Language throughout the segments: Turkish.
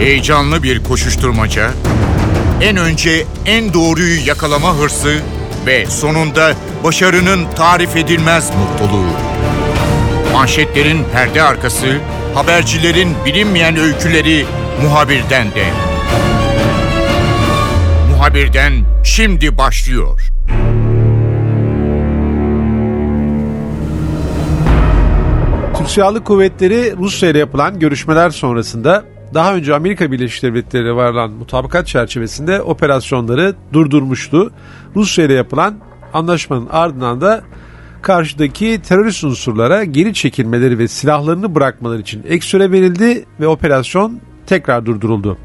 Heyecanlı bir koşuşturmaca, en önce en doğruyu yakalama hırsı ve sonunda başarının tarif edilmez mutluluğu. Manşetlerin perde arkası, habercilerin bilinmeyen öyküleri muhabirden de. Muhabirden şimdi başlıyor. Türk Silahlı Kuvvetleri Rusya ile yapılan görüşmeler sonrasında daha önce Amerika Birleşik Devletleri varılan mutabakat çerçevesinde operasyonları durdurmuştu. Rusya ile yapılan anlaşmanın ardından da karşıdaki terörist unsurlara geri çekilmeleri ve silahlarını bırakmaları için ek süre verildi ve operasyon tekrar durduruldu.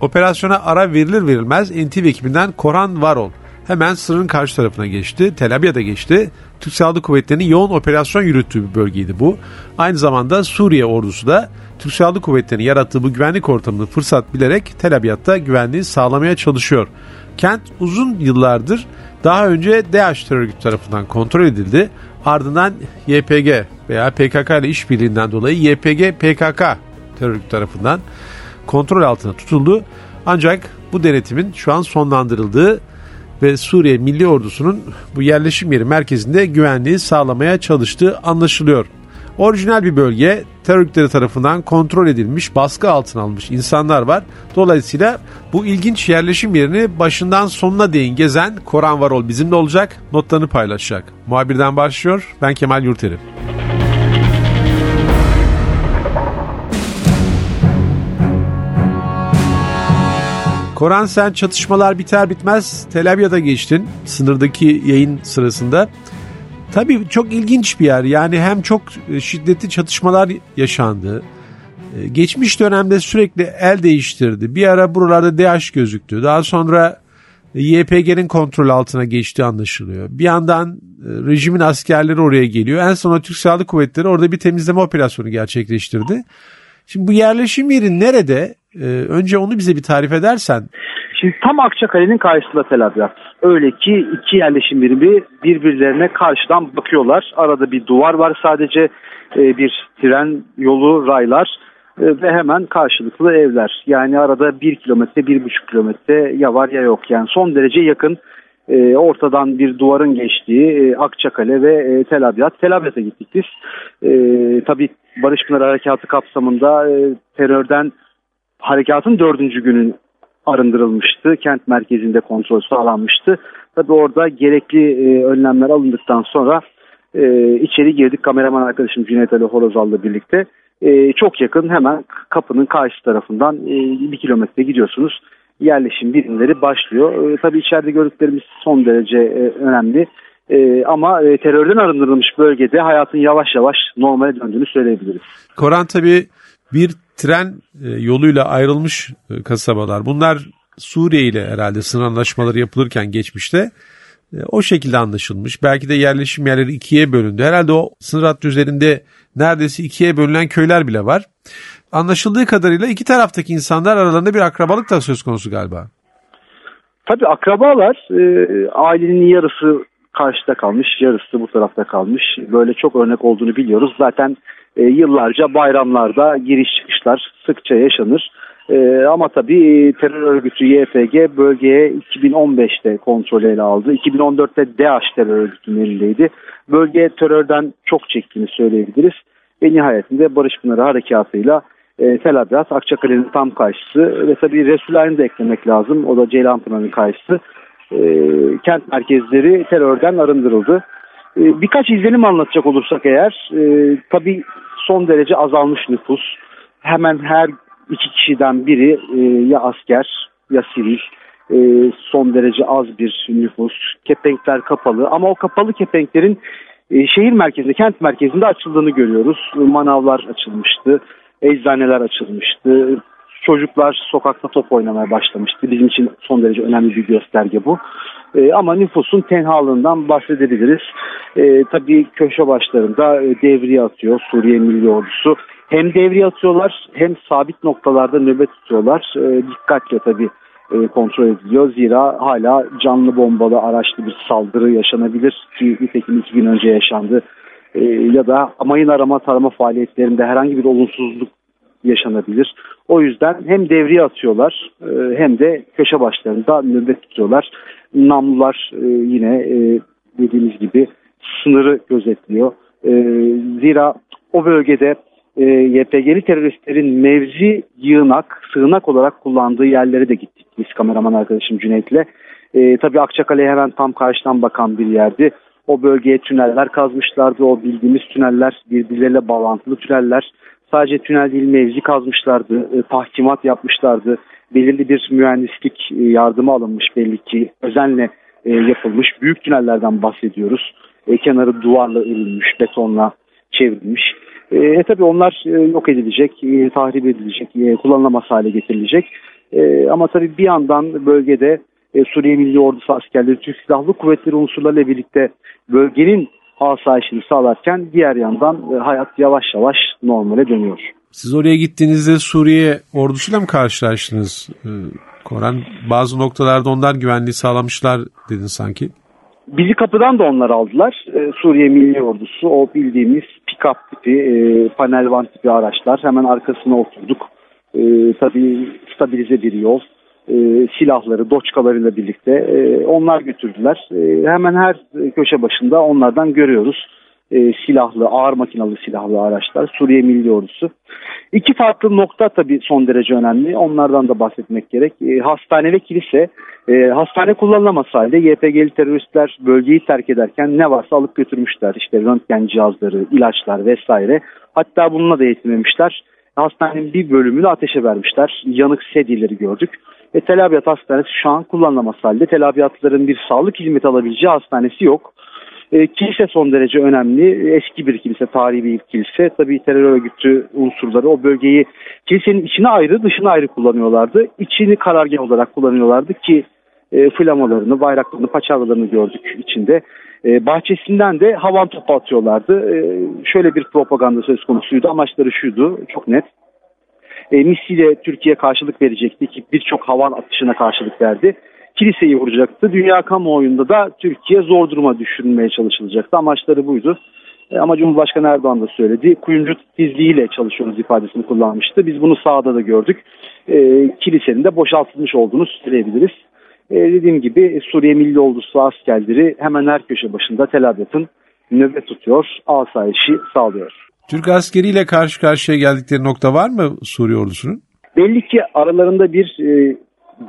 Operasyona ara verilir verilmez NTV ekibinden Koran Varol hemen sınırın karşı tarafına geçti. Tel Abyad'a geçti. Türk Silahlı Kuvvetleri'nin yoğun operasyon yürüttüğü bir bölgeydi bu. Aynı zamanda Suriye ordusu da Türk Silahlı Kuvvetleri'nin yarattığı bu güvenlik ortamını fırsat bilerek Tel Abyad'da güvenliği sağlamaya çalışıyor. Kent uzun yıllardır daha önce DAEŞ terör örgütü tarafından kontrol edildi. Ardından YPG veya PKK ile işbirliğinden dolayı YPG PKK terör örgütü tarafından kontrol altına tutuldu. Ancak bu denetimin şu an sonlandırıldığı ve Suriye Milli Ordusu'nun bu yerleşim yeri merkezinde güvenliği sağlamaya çalıştığı anlaşılıyor. Orijinal bir bölge terör örgütleri tarafından kontrol edilmiş, baskı altına alınmış insanlar var. Dolayısıyla bu ilginç yerleşim yerini başından sonuna değin gezen Koran Varol bizimle olacak, notlarını paylaşacak. Muhabirden başlıyor, ben Kemal Yurteri. Koran sen çatışmalar biter bitmez Tel Abyad'a geçtin sınırdaki yayın sırasında. Tabii çok ilginç bir yer yani hem çok şiddetli çatışmalar yaşandı. Ee, geçmiş dönemde sürekli el değiştirdi. Bir ara buralarda DH gözüktü. Daha sonra YPG'nin kontrol altına geçtiği anlaşılıyor. Bir yandan e, rejimin askerleri oraya geliyor. En son Türk Silahlı Kuvvetleri orada bir temizleme operasyonu gerçekleştirdi. Şimdi bu yerleşim yeri nerede? Önce onu bize bir tarif edersen. Şimdi tam Akçakale'nin karşısında Tel Aviv. Öyle ki iki yerleşim birimi birbirlerine karşıdan bakıyorlar. Arada bir duvar var sadece e, bir tren yolu, raylar e, ve hemen karşılıklı evler. Yani arada bir kilometre, bir buçuk kilometre ya var ya yok. Yani son derece yakın e, ortadan bir duvarın geçtiği Akçakale ve e, Tel Abyad. Tel Abyad'a gittik biz. E, tabii Barış Pınar Harekatı kapsamında terörden harekatın dördüncü günün arındırılmıştı. Kent merkezinde kontrol sağlanmıştı. Tabii orada gerekli e, önlemler alındıktan sonra e, içeri girdik. Kameraman arkadaşım Cüneyt Ali Horozal'la birlikte. E, çok yakın hemen kapının karşı tarafından e, bir kilometre gidiyorsunuz. Yerleşim birimleri başlıyor. E, tabii içeride gördüklerimiz son derece e, önemli. E, ama e, terörden arındırılmış bölgede hayatın yavaş yavaş normale döndüğünü söyleyebiliriz. Koran tabii bir tren e, yoluyla ayrılmış e, kasabalar. Bunlar Suriye ile herhalde sınır anlaşmaları yapılırken geçmişte e, o şekilde anlaşılmış. Belki de yerleşim yerleri ikiye bölündü. Herhalde o sınır hattı üzerinde neredeyse ikiye bölünen köyler bile var. Anlaşıldığı kadarıyla iki taraftaki insanlar aralarında bir akrabalık da söz konusu galiba. Tabii akrabalar e, ailenin yarısı karşıda kalmış, yarısı bu tarafta kalmış. Böyle çok örnek olduğunu biliyoruz. Zaten e, yıllarca bayramlarda giriş çıkışlar sıkça yaşanır. E, ama tabii e, terör örgütü YPG bölgeye 2015'te kontrol ele aldı. 2014'te DAEŞ terör örgütünün elindeydi. Bölge terörden çok çektiğini söyleyebiliriz. Ve nihayetinde Barış Pınarı harekatıyla e, Tel Abyad, Akçakale'nin tam karşısı ve tabii Resulayn'ı da eklemek lazım. O da Ceylanpınar'ın karşısı. E, kent merkezleri terörden arındırıldı. E, birkaç izlenim anlatacak olursak eğer, e, tabii son derece azalmış nüfus. Hemen her iki kişiden biri e, ya asker ya sivil. E, son derece az bir nüfus. Kepenkler kapalı ama o kapalı kepenklerin e, şehir merkezinde, kent merkezinde açıldığını görüyoruz. Manavlar açılmıştı, eczaneler açılmıştı. Çocuklar sokakta top oynamaya başlamıştı. Bizim için son derece önemli bir gösterge bu. E, ama nüfusun tenhalığından bahsedebiliriz. E, tabii köşe başlarında e, devriye atıyor Suriye Milli Ordusu. Hem devriye atıyorlar hem sabit noktalarda nöbet tutuyorlar. E, dikkatle tabii e, kontrol ediliyor. Zira hala canlı bombalı araçlı bir saldırı yaşanabilir ki nitekim iki gün önce yaşandı. E, ya da mayın arama tarama faaliyetlerinde herhangi bir olumsuzluk yaşanabilir. O yüzden hem devriye atıyorlar e, hem de köşe başlarında nöbet tutuyorlar. Namlular e, yine e, dediğimiz gibi sınırı gözetliyor. Zira o bölgede YPG'li teröristlerin mevzi yığınak, sığınak olarak kullandığı yerlere de gittik biz kameraman arkadaşım Cüneyt'le. E, tabii Akçakale hemen tam karşıdan bakan bir yerdi. O bölgeye tüneller kazmışlardı. O bildiğimiz tüneller birbirleriyle bağlantılı tüneller. Sadece tünel değil mevzi kazmışlardı. E, tahkimat yapmışlardı. Belirli bir mühendislik e, yardımı alınmış belli ki özenle e, yapılmış. Büyük tünellerden bahsediyoruz. E, kenarı duvarla örülmüş, betonla çevrilmiş. E, e tabii onlar yok edilecek, e, tahrip edilecek, kullanılamaz hale getirilecek. Ama tabii bir yandan bölgede Suriye Milli Ordusu askerleri, Türk Silahlı Kuvvetleri unsurlarıyla birlikte bölgenin asayişini sağlarken diğer yandan e, hayat yavaş yavaş normale dönüyor. Siz oraya gittiğinizde Suriye ordusuyla mı karşılaştınız? Ee, Koran bazı noktalarda onlar güvenliği sağlamışlar dedin sanki. Bizi kapıdan da onlar aldılar. Ee, Suriye Milli Ordusu o bildiğimiz pick-up tipi, e, panel van tipi araçlar. Hemen arkasına oturduk. E, tabii stabilize bir yol. E, silahları, doçkalarıyla birlikte e, onlar götürdüler. E, hemen her köşe başında onlardan görüyoruz. E, silahlı, ağır makinalı silahlı araçlar. Suriye Milli Ordusu. İki farklı nokta tabii son derece önemli. Onlardan da bahsetmek gerek. E, hastane ve kilise. E, hastane kullanılamaz halde YPG'li teröristler bölgeyi terk ederken ne varsa alıp götürmüşler. İşte röntgen cihazları, ilaçlar vesaire. Hatta bununla da yetinmemişler. Hastanenin bir bölümünü ateşe vermişler. Yanık sedyeleri gördük. Ve Tel Abyad Hastanesi şu an kullanılamaz halde. Tel Abyadlıların bir sağlık hizmeti alabileceği hastanesi yok. E, kilise son derece önemli. Eski bir kilise, tarihi bir kilise. Tabii terör örgütü unsurları o bölgeyi kilisenin içine ayrı, dışına ayrı kullanıyorlardı. İçini karargah olarak kullanıyorlardı ki e, flamalarını, bayraklarını, paçavralarını gördük içinde. E, bahçesinden de havan topu atıyorlardı. E, şöyle bir propaganda söz konusuydu. Amaçları şuydu, çok net. E, Misli Türkiye karşılık verecekti ki birçok havan atışına karşılık verdi kiliseyi vuracaktı. Dünya kamuoyunda da Türkiye zor duruma düşürülmeye çalışılacaktı. Amaçları buydu. E, ama Cumhurbaşkanı Erdoğan da söyledi. Kuyumcu tizliğiyle çalışıyoruz ifadesini kullanmıştı. Biz bunu sahada da gördük. E, kilisenin de boşaltılmış olduğunu söyleyebiliriz. E, dediğim gibi Suriye Milli Ordusu askerleri hemen her köşe başında Tel Abyad'ın nöbet tutuyor, asayişi sağlıyor. Türk askeriyle karşı karşıya geldikleri nokta var mı Suriye ordusunun? Belli ki aralarında bir e,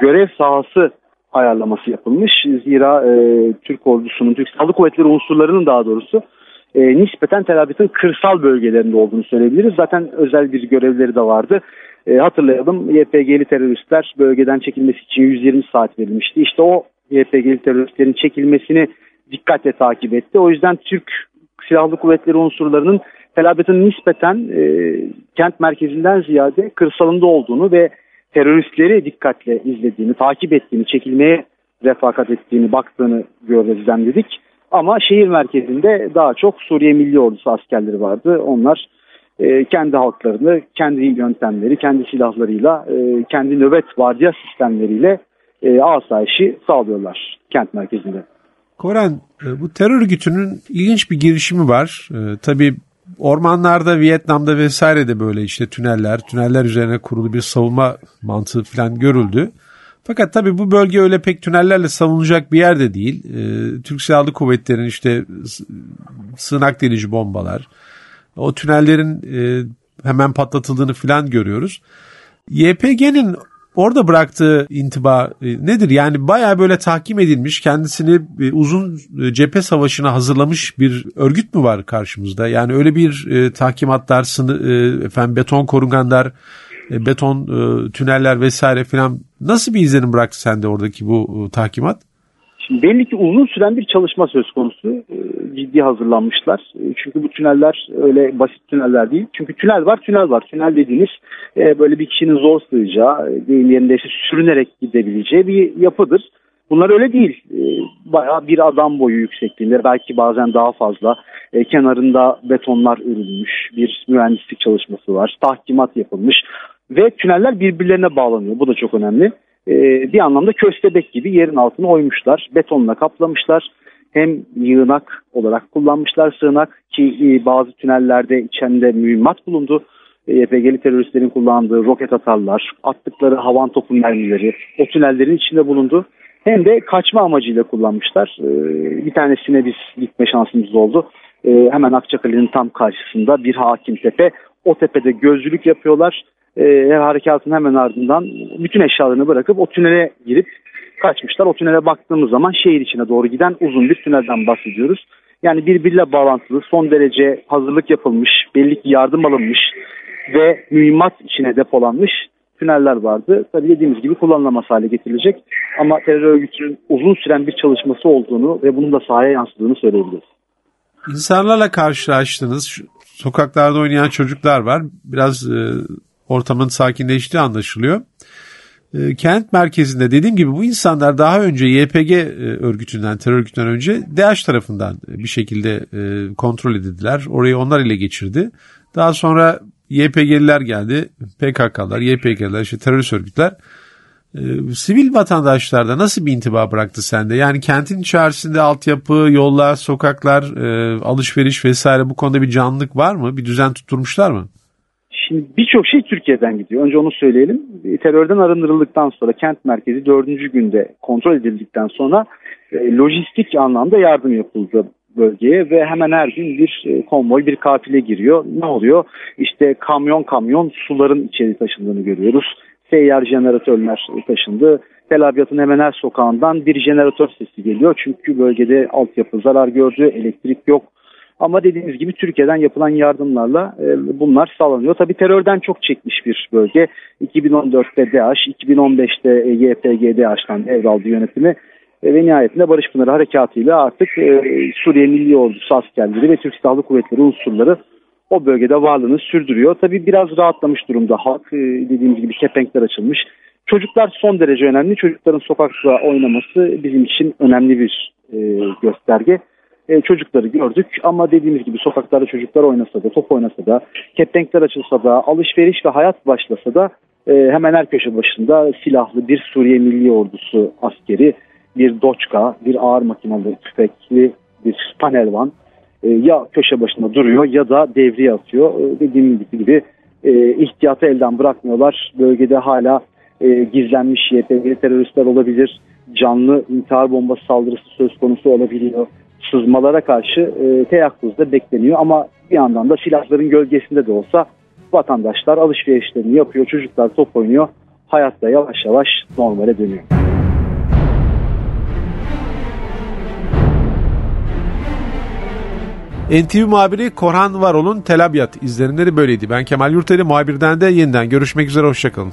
görev sahası ayarlaması yapılmış. Zira e, Türk ordusunun, Türk Silahlı Kuvvetleri unsurlarının daha doğrusu e, nispeten Tel Aviv'in kırsal bölgelerinde olduğunu söyleyebiliriz. Zaten özel bir görevleri de vardı. E, hatırlayalım YPG'li teröristler bölgeden çekilmesi için 120 saat verilmişti. İşte o YPG'li teröristlerin çekilmesini dikkatle takip etti. O yüzden Türk Silahlı Kuvvetleri unsurlarının Tel Aviv'in nispeten e, kent merkezinden ziyade kırsalında olduğunu ve teröristleri dikkatle izlediğini, takip ettiğini, çekilmeye refakat ettiğini, baktığını gözlemledik. Ama şehir merkezinde daha çok Suriye Milli Ordusu askerleri vardı. Onlar e, kendi halklarını, kendi yöntemleri, kendi silahlarıyla, e, kendi nöbet vardiya sistemleriyle e, asayişi sağlıyorlar kent merkezinde. Koran, e, bu terör örgütünün ilginç bir girişimi var. E, tabii Ormanlarda, Vietnam'da vesaire de böyle işte tüneller, tüneller üzerine kurulu bir savunma mantığı falan görüldü. Fakat tabii bu bölge öyle pek tünellerle savunulacak bir yer de değil. Ee, Türk Silahlı Kuvvetleri'nin işte sığınak delici bombalar, o tünellerin e, hemen patlatıldığını falan görüyoruz. YPG'nin orada bıraktığı intiba e, nedir? Yani baya böyle tahkim edilmiş, kendisini e, uzun e, cephe savaşına hazırlamış bir örgüt mü var karşımızda? Yani öyle bir e, tahkimatlar, sını, efendim beton korunganlar, beton tüneller vesaire filan nasıl bir izlenim bıraktı sende oradaki bu e, tahkimat? Şimdi belli ki uzun süren bir çalışma söz konusu. E, ciddi hazırlanmışlar. E, çünkü bu tüneller öyle basit tüneller değil. Çünkü tünel var, tünel var. Tünel dediğiniz e, böyle bir kişinin zor sığacağı, deyim yerinde işte sürünerek gidebileceği bir yapıdır. Bunlar öyle değil. Bayağı bir adam boyu yüksekliğinde belki bazen daha fazla. Kenarında betonlar örülmüş. Bir mühendislik çalışması var. Tahkimat yapılmış. Ve tüneller birbirlerine bağlanıyor. Bu da çok önemli. Ee, bir anlamda köstebek gibi yerin altını oymuşlar. Betonla kaplamışlar. Hem yığınak olarak kullanmışlar sığınak ki e, bazı tünellerde içinde mühimmat bulundu. YPG'li teröristlerin kullandığı roket atarlar, attıkları havan topu mermileri o tünellerin içinde bulundu. Hem de kaçma amacıyla kullanmışlar. E, bir tanesine biz gitme şansımız oldu. E, hemen Akçakale'nin tam karşısında bir hakim tepe. O tepede gözcülük yapıyorlar. E, harekatın hemen ardından bütün eşyalarını bırakıp o tünele girip kaçmışlar. O tünele baktığımız zaman şehir içine doğru giden uzun bir tünelden bahsediyoruz. Yani birbiriyle bağlantılı, son derece hazırlık yapılmış, belli ki yardım alınmış ve mühimmat içine depolanmış tüneller vardı. Tabii dediğimiz gibi kullanılamaz hale getirilecek. Ama terör örgütünün uzun süren bir çalışması olduğunu ve bunun da sahaya yansıdığını söyleyebiliriz. İnsanlarla karşılaştınız. Sokaklarda oynayan çocuklar var. Biraz e, ortamın sakinleştiği anlaşılıyor. E, kent merkezinde dediğim gibi bu insanlar daha önce YPG e, örgütünden, terör örgütünden önce DH tarafından bir şekilde e, kontrol edildiler. Orayı onlar ile geçirdi. Daha sonra YPG'liler geldi, PKK'lar, YPG'liler, işte terörist örgütler. E, sivil vatandaşlarda nasıl bir intiba bıraktı sende? Yani kentin içerisinde altyapı, yollar, sokaklar, e, alışveriş vesaire bu konuda bir canlılık var mı? Bir düzen tutturmuşlar mı? Şimdi birçok şey Türkiye'den gidiyor. Önce onu söyleyelim. Terörden arındırıldıktan sonra kent merkezi dördüncü günde kontrol edildikten sonra e, lojistik anlamda yardım yapıldı bölgeye ve hemen her gün bir e, konvoy, bir kafile giriyor. Ne oluyor? İşte kamyon kamyon suların içeri taşındığını görüyoruz. Seyyar jeneratörler taşındı. Tel Abyad'ın hemen her sokağından bir jeneratör sesi geliyor. Çünkü bölgede altyapı zarar gördü, elektrik yok. Ama dediğimiz gibi Türkiye'den yapılan yardımlarla e, bunlar sağlanıyor. Tabii terörden çok çekmiş bir bölge. 2014'te DAEŞ, 2015'te e, YPG DAEŞ'ten devraldı yönetimi. E, ve nihayetinde Barış Pınarı Harekatı'yla artık e, Suriye Milli Ordusu askerleri ve Türk Silahlı Kuvvetleri unsurları o bölgede varlığını sürdürüyor. Tabii biraz rahatlamış durumda halk. E, dediğimiz gibi kepenkler açılmış. Çocuklar son derece önemli. Çocukların sokakta oynaması bizim için önemli bir e, gösterge. E, çocukları gördük ama dediğimiz gibi sokaklarda çocuklar oynasa da, top oynasa da, kepenkler açılsa da, alışveriş ve hayat başlasa da e, hemen her köşe başında silahlı bir Suriye Milli Ordusu askeri, bir doçka, bir ağır makinalı tüfekli bir panelvan e, ya köşe başında duruyor ya da devriye atıyor. E, dediğim gibi e, ihtiyatı elden bırakmıyorlar. Bölgede hala gizlenmiş YPG teröristler olabilir. Canlı intihar bombası saldırısı söz konusu olabiliyor. Sızmalara karşı e, teyakkuzda bekleniyor ama bir yandan da silahların gölgesinde de olsa vatandaşlar alışverişlerini yapıyor. Çocuklar top oynuyor. Hayat da yavaş yavaş normale dönüyor. NTV muhabiri Korhan Varol'un Tel Abyad izlenimleri böyleydi. Ben Kemal Yurteli muhabirden de yeniden görüşmek üzere hoşçakalın.